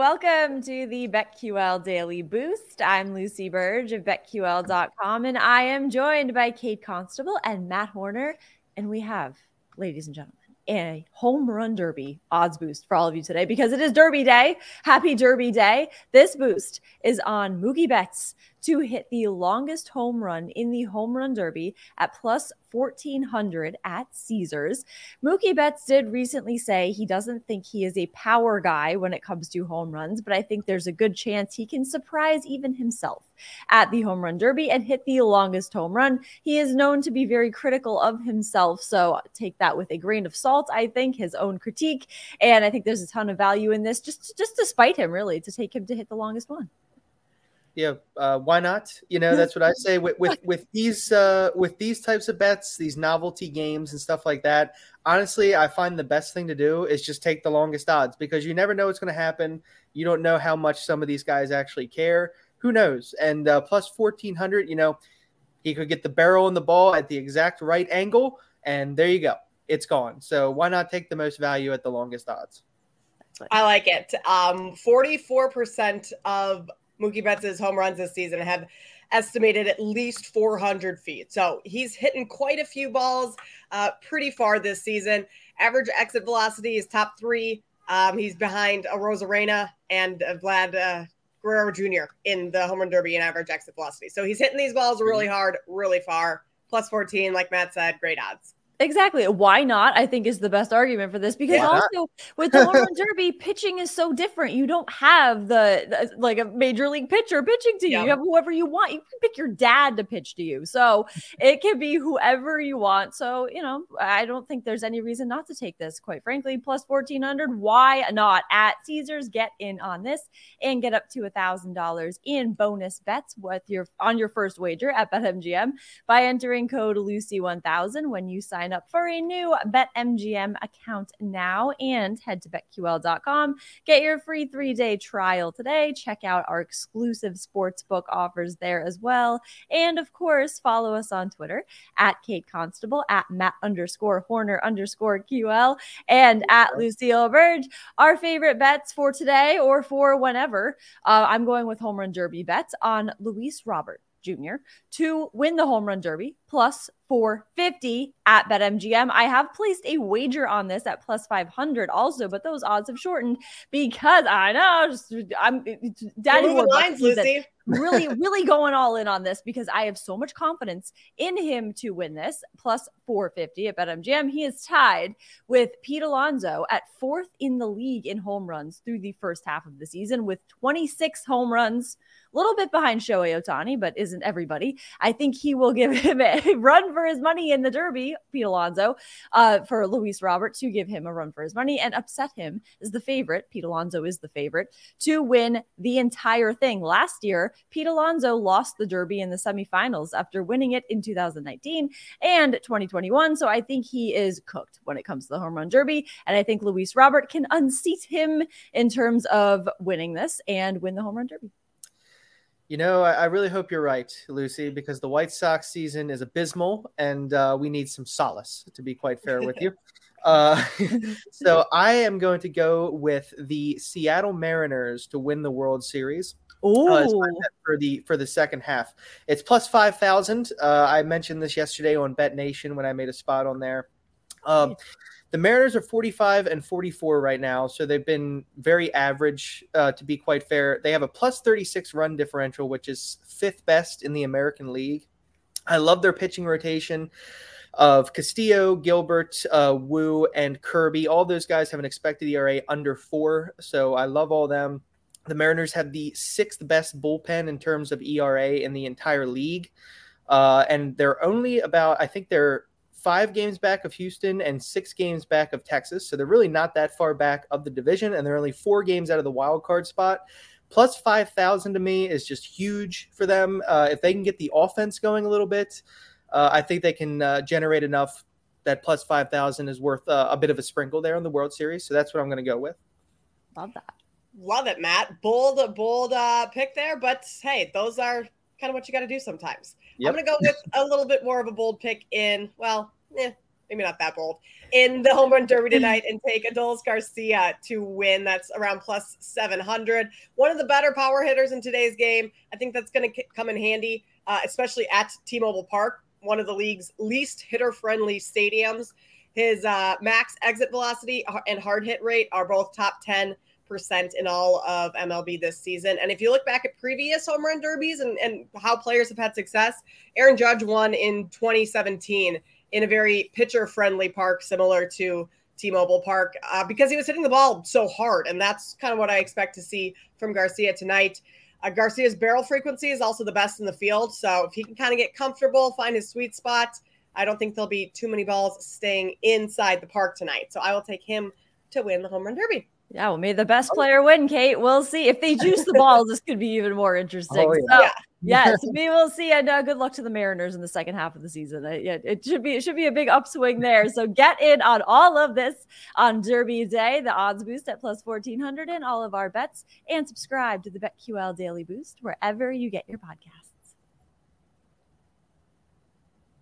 Welcome to the BetQL Daily Boost. I'm Lucy Burge of BetQL.com, and I am joined by Kate Constable and Matt Horner. And we have, ladies and gentlemen, a home run derby odds boost for all of you today because it is Derby Day. Happy Derby Day. This boost is on Mookie Betts to hit the longest home run in the home run derby at plus 1400 at Caesars. Mookie Betts did recently say he doesn't think he is a power guy when it comes to home runs, but I think there's a good chance he can surprise even himself at the home run derby and hit the longest home run. He is known to be very critical of himself, so take that with a grain of salt. I think his own critique, and I think there's a ton of value in this just just to spite him really to take him to hit the longest one yeah, uh, why not? You know, that's what I say with with with these uh, with these types of bets, these novelty games and stuff like that. Honestly, I find the best thing to do is just take the longest odds because you never know what's going to happen. You don't know how much some of these guys actually care. Who knows? And uh, plus fourteen hundred, you know, he could get the barrel and the ball at the exact right angle, and there you go, it's gone. So why not take the most value at the longest odds? I like it. Um, 44% of Mookie Betts' home runs this season have estimated at least 400 feet. So he's hitting quite a few balls uh, pretty far this season. Average exit velocity is top three. Um, he's behind a Arozarena and uh, Vlad uh, Guerrero Jr. in the home run derby and average exit velocity. So he's hitting these balls really hard, really far. Plus 14, like Matt said, great odds. Exactly. Why not? I think is the best argument for this because also with the home run derby, pitching is so different. You don't have the, the, like a major league pitcher pitching to you. Yeah. You have whoever you want. You can pick your dad to pitch to you. So it can be whoever you want. So, you know, I don't think there's any reason not to take this, quite frankly. Plus 1400. Why not? At Caesars, get in on this and get up to a thousand dollars in bonus bets with your on your first wager at BetMGM by entering code Lucy1000 when you sign sign up for a new BetMGM account now and head to betql.com. Get your free three day trial today. Check out our exclusive sportsbook offers there as well. And of course, follow us on Twitter at Kate Constable, at Matt underscore Horner underscore QL, and at Lucille Burge. Our favorite bets for today or for whenever. Uh, I'm going with home run derby bets on Luis Robert. Jr. to win the home run derby plus 450 at BetMGM. I have placed a wager on this at plus 500 also, but those odds have shortened because I know just, I'm daddy lines, Lucy. really, really going all in on this because I have so much confidence in him to win this. Plus 450 at BetMGM. He is tied with Pete Alonso at fourth in the league in home runs through the first half of the season with 26 home runs a little bit behind Shohei Ohtani, but isn't everybody. I think he will give him a run for his money in the Derby, Pete Alonso, uh, for Luis Robert to give him a run for his money and upset him as the favorite. Pete Alonso is the favorite to win the entire thing. Last year, Pete Alonso lost the Derby in the semifinals after winning it in 2019 and 2021. So I think he is cooked when it comes to the home run Derby. And I think Luis Robert can unseat him in terms of winning this and win the home run Derby. You know, I, I, really hope you're right, Lucy, because the White Sox season is abysmal and uh, we need some solace, to be quite fair with you. Uh, so I am going to go with the Seattle Mariners to win the World Series. Uh, for the for the second half, it's plus five thousand. Uh, I mentioned this yesterday on Bet Nation when I made a spot on there. Um, the Mariners are 45 and 44 right now, so they've been very average. Uh, to be quite fair, they have a plus 36 run differential, which is fifth best in the American League. I love their pitching rotation of Castillo, Gilbert, uh, Woo, and Kirby. All those guys have an expected ERA under four, so I love all them. The Mariners have the sixth best bullpen in terms of ERA in the entire league. Uh, and they're only about, I think they're five games back of Houston and six games back of Texas. So they're really not that far back of the division, and they're only four games out of the wild card spot. Plus 5,000 to me is just huge for them. Uh, if they can get the offense going a little bit, uh, I think they can uh, generate enough that plus 5,000 is worth uh, a bit of a sprinkle there in the World Series. So that's what I'm going to go with. Love that. Love it, Matt. Bold, bold uh, pick there. But hey, those are kind of what you got to do sometimes. Yep. I'm going to go with a little bit more of a bold pick in, well, eh, maybe not that bold, in the home run derby tonight and take Adolis Garcia to win. That's around plus 700. One of the better power hitters in today's game. I think that's going to come in handy, uh, especially at T Mobile Park, one of the league's least hitter friendly stadiums. His uh, max exit velocity and hard hit rate are both top 10 percent in all of MLB this season. And if you look back at previous home run derbies and, and how players have had success, Aaron Judge won in 2017 in a very pitcher friendly park, similar to T Mobile Park, uh, because he was hitting the ball so hard. And that's kind of what I expect to see from Garcia tonight. Uh, Garcia's barrel frequency is also the best in the field. So if he can kind of get comfortable, find his sweet spot, I don't think there'll be too many balls staying inside the park tonight. So I will take him to win the home run derby. Yeah, well, may the best player win, Kate. We'll see. If they juice the ball, this could be even more interesting. Oh, yeah. So, yes, we will see. And uh, good luck to the Mariners in the second half of the season. Uh, yeah, it should be it should be a big upswing there. So get in on all of this on Derby Day. The odds boost at plus fourteen hundred in all of our bets, and subscribe to the BetQL Daily Boost wherever you get your podcast.